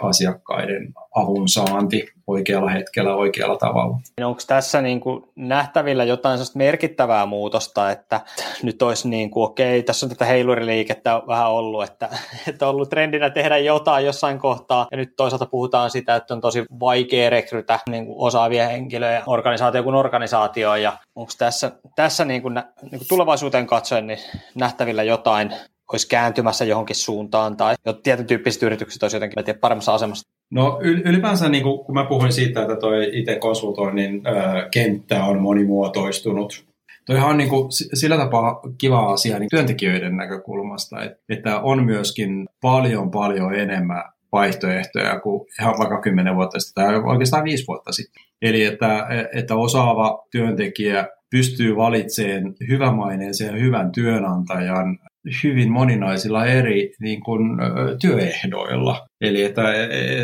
asiakkaiden avun saanti oikealla hetkellä oikealla tavalla. Onko tässä niin kuin nähtävillä jotain merkittävää muutosta, että nyt olisi niin kuin, okei, tässä on tätä heiluriliikettä vähän ollut, että, että on ollut trendinä tehdä jotain jossain kohtaa, ja nyt toisaalta puhutaan sitä, että on tosi vaikea rekrytä niin kuin osaavia henkilöjä organisaatio kuin organisaatio, ja onko tässä, tässä niin kuin, niin kuin tulevaisuuteen katsoen niin nähtävillä jotain, olisi kääntymässä johonkin suuntaan tai tietyn tyyppiset yritykset olisi jotenkin tiedä, paremmassa asemassa? No ylipäänsä niin kuin, kun mä puhuin siitä, että toi itse konsultoinnin äh, kenttä on monimuotoistunut, Toihan on niin kuin sillä tapaa kiva asia niin työntekijöiden näkökulmasta, että, on myöskin paljon paljon enemmän vaihtoehtoja kuin ihan vaikka 10 vuotta sitten tai oikeastaan 5 vuotta sitten. Eli että, että osaava työntekijä pystyy valitsemaan hyvämaineisen ja hyvän työnantajan hyvin moninaisilla eri niin kuin, työehdoilla. Eli että,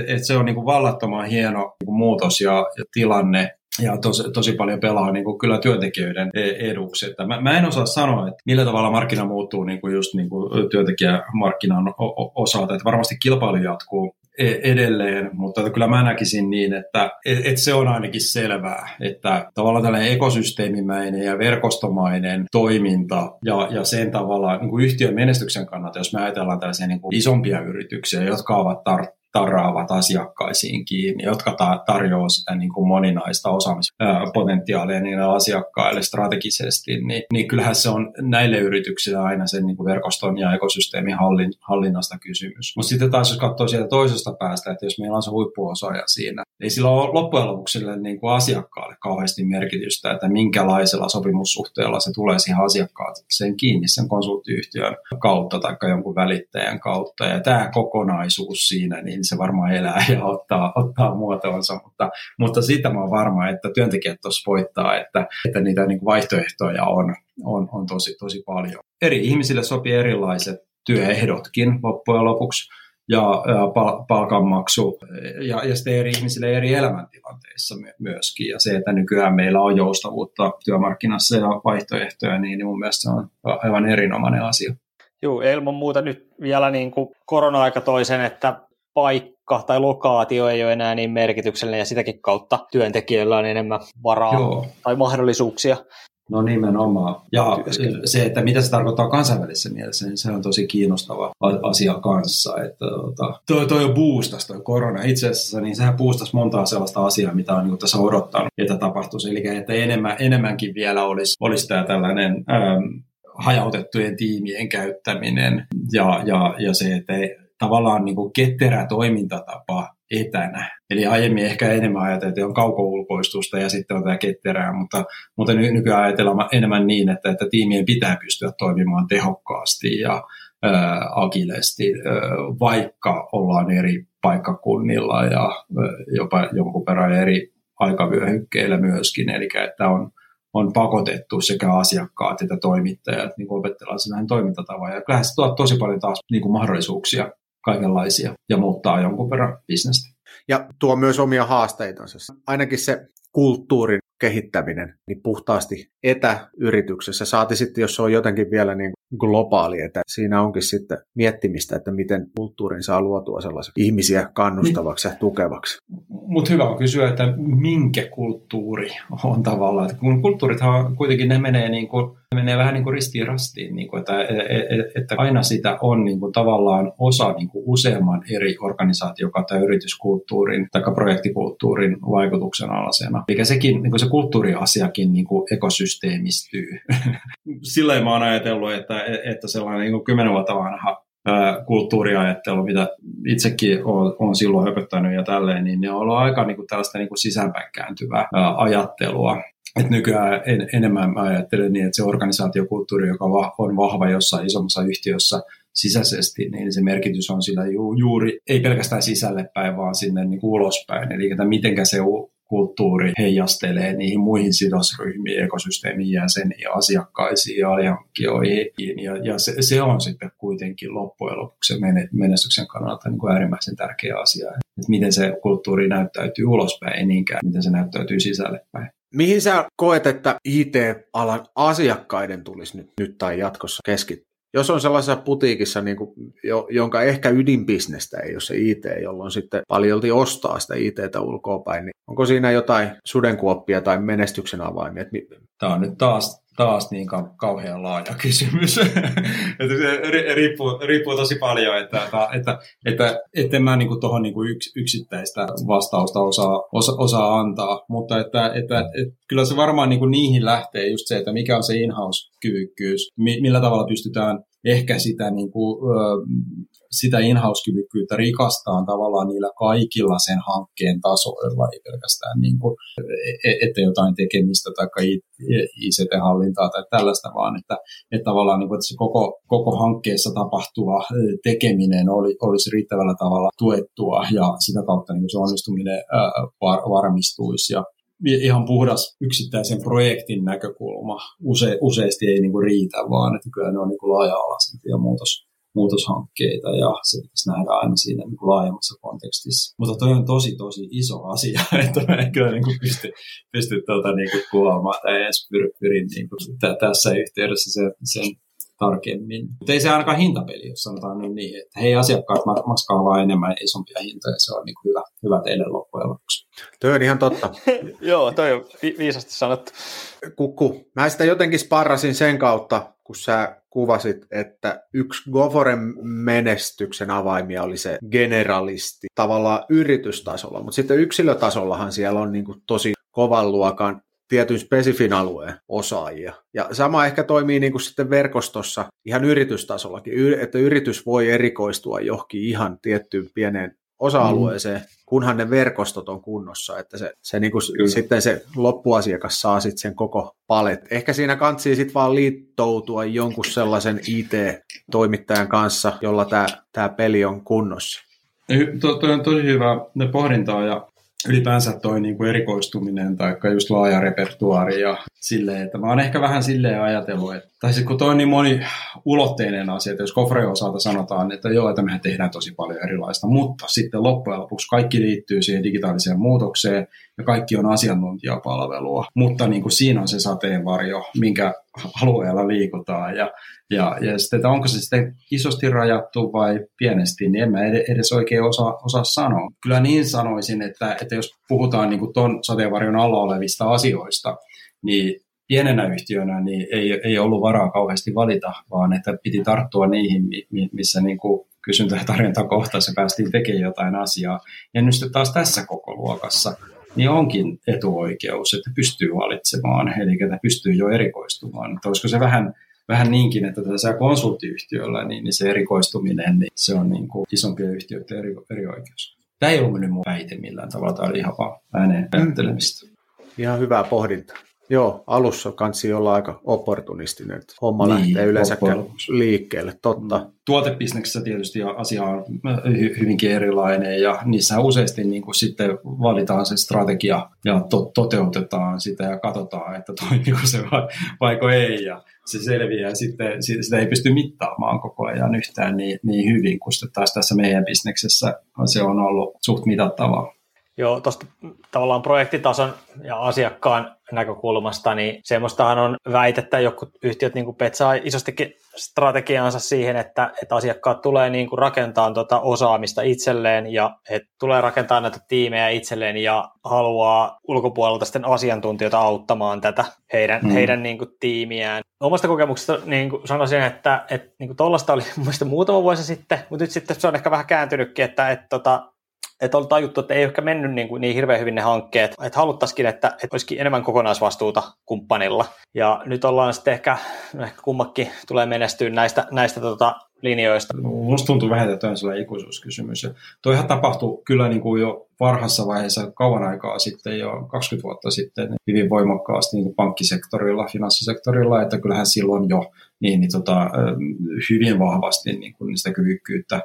että se on niin kuin vallattoman hieno niin kuin muutos ja, ja tilanne, ja tosi, tosi paljon pelaa niin kuin kyllä työntekijöiden e-, eduksi. Että mä, mä en osaa sanoa, että millä tavalla markkina muuttuu niin kuin just niin kuin työntekijämarkkinan osalta. Että varmasti kilpailu jatkuu e-, edelleen, mutta kyllä mä näkisin niin, että et, et se on ainakin selvää, että tavallaan tällainen ekosysteemimäinen ja verkostomainen toiminta ja, ja sen tavalla niin kuin yhtiön menestyksen kannalta, jos me ajatellaan tällaisia niin kuin isompia yrityksiä, jotka ovat tar- tarraavat asiakkaisiin kiinni, jotka ta- tarjoaa sitä niin kuin moninaista osaamispotentiaalia niille asiakkaille strategisesti, niin, niin kyllähän se on näille yrityksille aina sen niin kuin verkoston ja ekosysteemin hallin, hallinnasta kysymys. Mutta sitten taas jos katsoo sieltä toisesta päästä, että jos meillä on se huippuosaaja siinä, ei sillä ole loppujen lopuksi niin kuin asiakkaalle kauheasti merkitystä, että minkälaisella sopimussuhteella se tulee siihen asiakkaaseen kiinni sen konsulttiyhtiön kautta tai jonkun välittäjän kautta. Ja tämä kokonaisuus siinä, niin niin se varmaan elää ja ottaa, ottaa muotoonsa, mutta, mutta siitä mä oon varma, että työntekijät tuossa voittaa, että, että niitä niin vaihtoehtoja on, on, on tosi, tosi paljon. Eri ihmisille sopii erilaiset työehdotkin loppujen lopuksi, ja, ja pal- palkanmaksu ja, ja sitten eri ihmisille eri elämäntilanteissa my- myöskin. Ja se, että nykyään meillä on joustavuutta työmarkkinassa ja vaihtoehtoja, niin, niin mun mielestä se on aivan erinomainen asia. Joo, ilman muuta nyt vielä niin kuin korona-aika toisen, että paikka tai lokaatio ei ole enää niin merkityksellinen ja sitäkin kautta työntekijöillä on enemmän varaa Joo. tai mahdollisuuksia No nimenomaan. Ja se, että mitä se tarkoittaa kansainvälisessä mielessä, niin se on tosi kiinnostava asia kanssa. Että tota, toi, toi on boostas toi korona. Itse asiassa niin sehän boostas montaa sellaista asiaa, mitä on niin tässä odottanut, että tapahtuisi. Eli että enemmän, enemmänkin vielä olisi, olisi tämä tällainen äm, hajautettujen tiimien käyttäminen ja, ja, ja se, että tavallaan niin kuin ketterä toimintatapa etänä. Eli aiemmin ehkä enemmän ajateltiin, että on kaukoulkoistusta ja sitten on tämä ketterää, mutta, mutta nykyään ajatellaan enemmän niin, että, että tiimien pitää pystyä toimimaan tehokkaasti ja ää, agilesti, ää, vaikka ollaan eri paikkakunnilla ja ää, jopa jonkun verran eri aikavyöhykkeillä myöskin. Eli että on, on pakotettu sekä asiakkaat että toimittajat niin opettelemaan sen toimintatavan. Ja kyllähän se tuo tosi paljon taas niin kuin mahdollisuuksia kaikenlaisia ja muuttaa jonkun verran bisnestä. Ja tuo myös omia haasteitansa. Ainakin se kulttuurin kehittäminen niin puhtaasti etäyrityksessä. Saati sitten, jos se on jotenkin vielä niin globaali, että siinä onkin sitten miettimistä, että miten kulttuurin saa luotua sellaisen ihmisiä kannustavaksi ja tukevaksi. Mutta hyvä on kysyä, että minkä kulttuuri on tavallaan. Että kun kulttuurithan kuitenkin ne menee, niin kuin, menee vähän niin kuin ristiin rastiin, niin kuin, että, e, e, e, että aina sitä on niin kuin tavallaan osa niin kuin useamman eri organisaation tai yrityskulttuurin tai projektikulttuurin vaikutuksen alasena. Eli sekin, niin kuin se kulttuuriasiakin niin kuin ekosysteemistyy. Sillä mä oon ajatellut, että, että sellainen niin kuin kymmenen vuotta vanha kulttuuriajattelu, mitä itsekin olen, olen silloin höpöttänyt ja tälleen, niin ne on ollut aika niin kuin tällaista niin kuin sisäänpäin kääntyvää ajattelua. Et nykyään en, enemmän mä ajattelen niin, että se organisaatiokulttuuri, joka on vahva jossain isommassa yhtiössä sisäisesti, niin se merkitys on sillä ju, juuri, ei pelkästään sisälle päin, vaan sinne niin kuin ulospäin. Eli että mitenkä se kulttuuri heijastelee niihin muihin sidosryhmiin, ekosysteemin jäseniin, asiakkaisiin ja alihankkijoihin. Ja, ja se, se, on sitten kuitenkin loppujen lopuksi menestyksen kannalta niin kuin äärimmäisen tärkeä asia. Että miten se kulttuuri näyttäytyy ulospäin, ei niinkään miten se näyttäytyy sisälle päin. Mihin sä koet, että IT-alan asiakkaiden tulisi nyt, nyt tai jatkossa keskittyä? jos on sellaisessa putiikissa, niin kuin, jonka ehkä ydinbisnestä ei ole se IT, jolloin sitten paljolti ostaa sitä ITtä ulkoapäin, niin onko siinä jotain sudenkuoppia tai menestyksen avaimia? Tämä on nyt taas, taas niin kauhean laaja kysymys. että se riippuu, riippuu tosi paljon, että, että, että, että, että en mä niin tuohon niin yks, yksittäistä vastausta osaa, osa, osaa antaa, mutta että, että, että kyllä se varmaan niin niihin lähtee just se, että mikä on se in-house-kyvykkyys, millä tavalla pystytään ehkä sitä, niin kuin, sitä in-house-kyvykkyyttä rikastaan tavallaan niillä kaikilla sen hankkeen tasoilla, ei pelkästään niin kuin, e-, että jotain tekemistä tai ICT-hallintaa tai tällaista, vaan että, että tavallaan niin kuin, että se koko, koko hankkeessa tapahtuva tekeminen oli, olisi riittävällä tavalla tuettua ja sitä kautta niin se onnistuminen ää, var, varmistuisi. Ja, ihan puhdas yksittäisen projektin näkökulma use, useasti ei niin kuin riitä, vaan että kyllä ne on niin kuin laaja-alaisempia muutos, muutoshankkeita ja se pitäisi nähdä aina siinä niin kuin laajemmassa kontekstissa. Mutta toi on tosi tosi iso asia, että mä en kyllä niin kuin pysty, pysty tuota, niin kuin kuvaamaan tai edes pyrin, niin kuin tässä yhteydessä sen, sen tarkemmin. Mutta ei se ainakaan hintapeli, jos sanotaan niin, niin että hei asiakkaat maskaa vaan enemmän isompia hintoja, se on niin kuin hyvä, hyvä teille loppujen lopuksi. Toi on ihan totta. Joo, toi on vi- viisasti sanottu. Kukku, mä sitä jotenkin sparrasin sen kautta, kun sä kuvasit, että yksi Goforen menestyksen avaimia oli se generalisti tavallaan yritystasolla, mutta sitten yksilötasollahan siellä on niin kuin tosi kovan luokan tietyn spesifin alueen osaajia. Ja sama ehkä toimii niin kuin sitten verkostossa ihan yritystasollakin, että yritys voi erikoistua johonkin ihan tiettyyn pieneen osa-alueeseen, mm. kunhan ne verkostot on kunnossa, että se, se niin kuin sitten se loppuasiakas saa sitten sen koko palet. Ehkä siinä kantsii sitten vaan liittoutua jonkun sellaisen IT-toimittajan kanssa, jolla tämä, peli on kunnossa. Tuo on tosi hyvä pohdintaa ja ylipäänsä toi niin kuin erikoistuminen tai just laaja repertuaari ja silleen, että mä oon ehkä vähän silleen ajatellut, että, tai sitten kun toi on niin moni ulotteinen asia, että jos Kofre osalta sanotaan, että joo, että mehän tehdään tosi paljon erilaista, mutta sitten loppujen lopuksi kaikki liittyy siihen digitaaliseen muutokseen ja kaikki on asiantuntijapalvelua, mutta niin kuin siinä on se sateenvarjo, minkä alueella liikutaan ja, ja, ja sitten, että onko se sitten isosti rajattu vai pienesti, niin en mä edes oikein osaa, osaa sanoa. Kyllä niin sanoisin, että, että jos puhutaan niin kuin ton sateenvarjon alla olevista asioista, niin pienenä yhtiönä niin ei, ei ollut varaa kauheasti valita, vaan että piti tarttua niihin, missä niin kuin kysyntä- ja tarjontakohtaisesti päästiin tekemään jotain asiaa. Ja nyt taas tässä koko luokassa niin onkin etuoikeus, että pystyy valitsemaan, eli että pystyy jo erikoistumaan. Että olisiko se vähän, vähän niinkin, että tässä konsulttiyhtiöllä niin, niin se erikoistuminen, niin se on niin kuin isompien yhtiöiden eri, eri oikeus. Tämä ei ollut mennyt mun väite millään tavalla, tämä oli ihan vaan ääneen ajattelemista. Mm. Ihan hyvää pohdintaa. Joo, alussa kansi olla aika opportunistinen, että homma niin, lähtee yleensä liikkeelle, totta. Mm. Tuotebisneksessä tietysti asia on hyvinkin erilainen ja niissä useasti niin kuin sitten valitaan se strategia ja to- toteutetaan sitä ja katsotaan, että toimiiko se vai, vaiko ei ja se selviää sitten sitä ei pysty mittaamaan koko ajan yhtään niin, niin hyvin, kun taas tässä meidän bisneksessä se on ollut suht mitattavaa. Joo, tuosta tavallaan projektitason ja asiakkaan näkökulmasta, niin semmoistahan on väitettä, joku yhtiöt niin petsaa isostikin strategiaansa siihen, että, että asiakkaat tulee niin kuin rakentamaan tuota osaamista itselleen ja he tulee rakentamaan näitä tiimejä itselleen ja haluaa ulkopuolelta sitten asiantuntijoita auttamaan tätä heidän, mm. heidän niin kuin tiimiään. Omasta kokemuksesta niin kuin sanoisin, että, että niin tuollaista oli mun muutama vuosi sitten, mutta nyt sitten se on ehkä vähän kääntynytkin, että, että tota, että on tajuttu, että ei ehkä mennyt niin, kuin niin hirveän hyvin ne hankkeet, että haluttaisikin, että, että olisikin enemmän kokonaisvastuuta kumppanilla. Ja nyt ollaan sitten ehkä, ehkä kummakin tulee menestyä näistä, näistä tota, linjoista. Musta tuntuu vähän, että on sellainen ikuisuuskysymys. Ja toihan tapahtui kyllä niin kuin jo varhassa vaiheessa kauan aikaa sitten, jo 20 vuotta sitten, hyvin voimakkaasti niin kuin pankkisektorilla, finanssisektorilla, että kyllähän silloin jo niin, niin tota, hyvin vahvasti niin kuin sitä kyvykkyyttä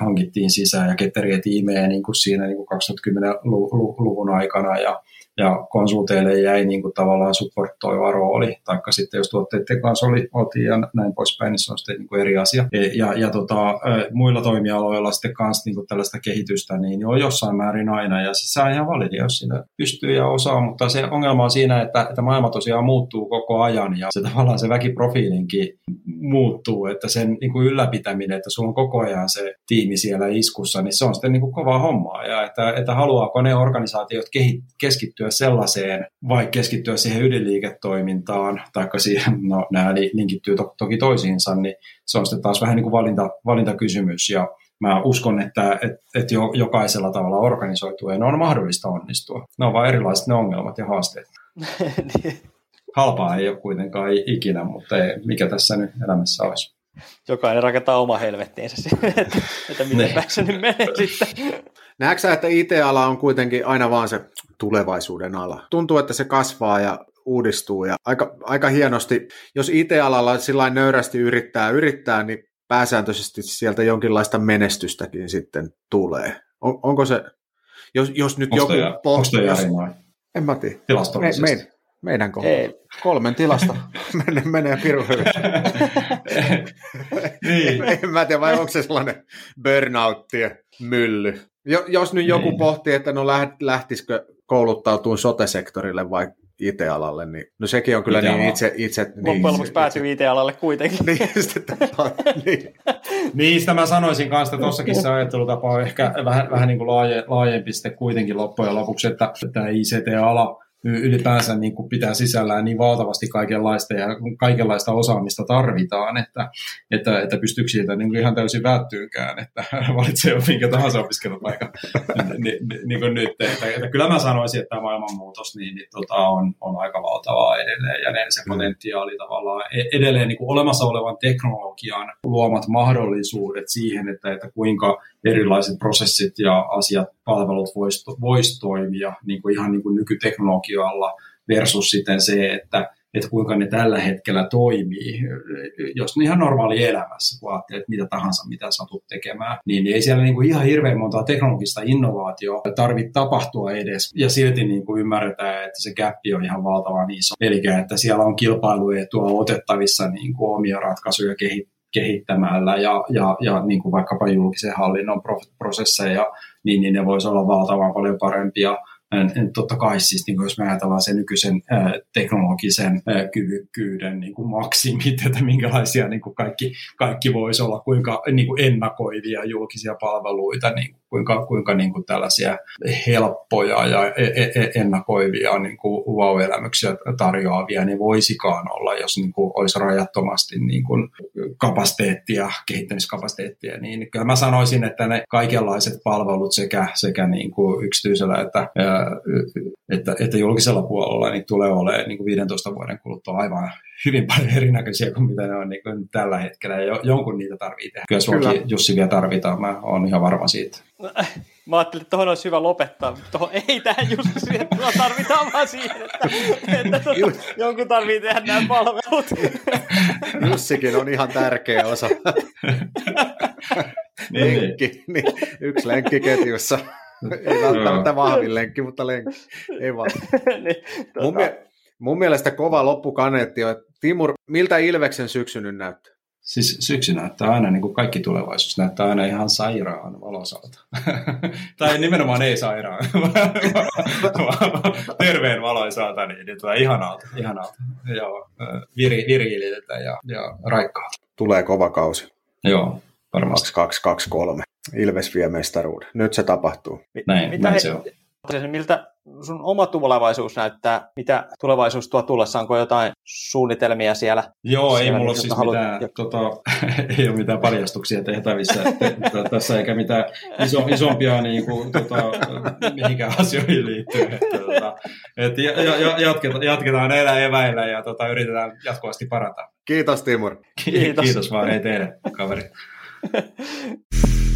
hankittiin sisään ja ketteriä tiimejä niin kuin siinä niin kuin 2010-luvun aikana ja ja konsulteille jäi niin kuin tavallaan supportoiva rooli, taikka sitten jos tuotteiden kanssa oli, oltiin ja näin poispäin, niin se on sitten niin kuin eri asia. E, ja, ja tota, muilla toimialoilla sitten kanssa niin kuin tällaista kehitystä, niin on jossain määrin aina, ja siis on ihan validi, jos siinä pystyy ja osaa, mutta se ongelma on siinä, että, että maailma tosiaan muuttuu koko ajan, ja se tavallaan se väkiprofiilinkin muuttuu, että sen niin kuin ylläpitäminen, että sulla on koko ajan se tiimi siellä iskussa, niin se on sitten niin kuin kovaa hommaa, ja että, että haluaako ne organisaatiot keskittyä keskittyä sellaiseen, vai keskittyä siihen ydinliiketoimintaan, tai siihen, no nämä linkittyy to, toki toisiinsa, niin se on sitten taas vähän niin kuin valinta, valintakysymys, ja mä uskon, että et, et jo, jokaisella tavalla organisoituen on mahdollista onnistua. Ne on vain erilaiset ne ongelmat ja haasteet. Niin. Halpaa ei ole kuitenkaan ikinä, mutta ei, mikä tässä nyt elämässä olisi. Jokainen rakentaa oma helvettiinsä, että, että miten se nyt menee sitten. Näetkö että IT-ala on kuitenkin aina vaan se tulevaisuuden ala? Tuntuu, että se kasvaa ja uudistuu ja aika, aika hienosti, jos IT-alalla sillä nöyrästi yrittää yrittää, niin pääsääntöisesti sieltä jonkinlaista menestystäkin sitten tulee. On, onko se, jos, jos nyt onko joku pohtii... Jos, en mä tiedä. Tilastollisesti. Me, me, meidän kohdalla. Ei. Kolmen tilasta menee, menee piru hyvin. niin. en mä tiedä, vai onko se sellainen burnouttien mylly. Jo, jos nyt joku niin. pohtii, että no lähtisikö kouluttautumaan sote-sektorille vai IT-alalle, niin no sekin on kyllä IT-ala. niin itse... itse niin, Loppujen lopuksi päätyy IT-alalle kuitenkin. niin, sitten, niin. niin, sitä mä sanoisin kanssa, että tuossakin se ajattelutapa on ehkä vähän, vähän niin kuin laaje, laajempi sitten kuitenkin loppujen lopuksi, että tämä ICT-ala ylipäänsä niin kuin pitää sisällään niin valtavasti kaikenlaista ja kaikenlaista osaamista tarvitaan, että, että, että pystyykö siitä niin kuin ihan täysin välttyykään, että valitsee minkä tahansa opiskelupaikan niin, niin, kuin nyt. Että, että kyllä mä sanoisin, että tämä maailmanmuutos niin, niin, tota, on, on aika valtavaa edelleen ja se mm. potentiaali tavallaan e-, edelleen niin kuin olemassa olevan teknologian luomat mahdollisuudet siihen, että, että kuinka erilaiset prosessit ja asiat, palvelut voisi vois toimia niin kuin ihan niin kuin nykyteknologialla versus sitten se, että että kuinka ne tällä hetkellä toimii. Jos ihan normaali elämässä, kun että mitä tahansa, mitä satut tekemään, niin ei siellä niin kuin ihan hirveän monta teknologista innovaatioa tarvitse tapahtua edes. Ja silti niin kuin ymmärretään, että se gappi on ihan valtavan iso. Eli että siellä on kilpailuetua otettavissa niin kuin omia ratkaisuja kehittämällä ja, ja, ja niin kuin vaikkapa julkisen hallinnon prosesseja, niin, niin ne voisi olla valtavan paljon parempia totta kai siis niin jos me ajatellaan sen nykyisen teknologisen kyvykkyyden niin kuin maksimit, että minkälaisia niin kuin kaikki, kaikki voisi olla, kuinka niin kuin ennakoivia julkisia palveluita, niin kuinka, kuinka niin kuin tällaisia helppoja ja e, e, e, ennakoivia niin kuin wow-elämyksiä tarjoavia niin voisikaan olla, jos niin kuin olisi rajattomasti niin kuin kapasiteettia, kehittämiskapasiteettia. Niin kyllä mä sanoisin, että ne kaikenlaiset palvelut sekä, sekä niin kuin yksityisellä että, että, että julkisella puolella niin tulee olemaan niin kuin 15 vuoden kuluttua aivan hyvin paljon erinäköisiä kuin mitä ne on niin kuin tällä hetkellä. Ja jonkun niitä tarvitsee tehdä. Kyllä suokin Jussi vielä tarvitaan, mä oon ihan varma siitä. Mä ajattelin, että tuohon olisi hyvä lopettaa, mutta tuohon ei tähän just siihen, tarvitaan vaan siihen, että, että tuota, jonkun tarvitsee tehdä nämä palvelut. Jussikin on ihan tärkeä osa. Niin. lenkki, niin, yksi lenkki ketjussa. Ei välttämättä vahvin lenkki, mutta lenkki. Ei vaan. niin, tuota... mun, mie- mun mielestä kova loppukaneetti on, että Timur, miltä Ilveksen syksy nyt näyttää? Siis syksy näyttää aina, niin kuin kaikki tulevaisuus näyttää aina ihan sairaan valosalta. tai nimenomaan ei sairaan, terveen valoisalta, niin, niin tulee ihanalta, ihanalta. Joo, viri, ja, ja raikkaalta. Tulee kova kausi. Joo, varmasti. 2-2-3. Ilves vie mestaruuden. Nyt se tapahtuu. Näin, Mitä näin he, se on. Miltä sun oma tulevaisuus näyttää? Mitä tulevaisuus tuo tullessa? Onko jotain suunnitelmia siellä? Joo, siellä, ei mulla siis haluat... mitään, tota, ei ole mitään paljastuksia tehtävissä että, tässä, eikä mitään iso, isompia niin kuin, tota, mihinkään asioihin liittyen. Että, tota, et, ja, ja, jatketaan, jatketaan näillä eväillä ja tota, yritetään jatkuvasti parantaa. Kiitos Timur. Kiitos, Kiitos vaan, ei teille, kaveri.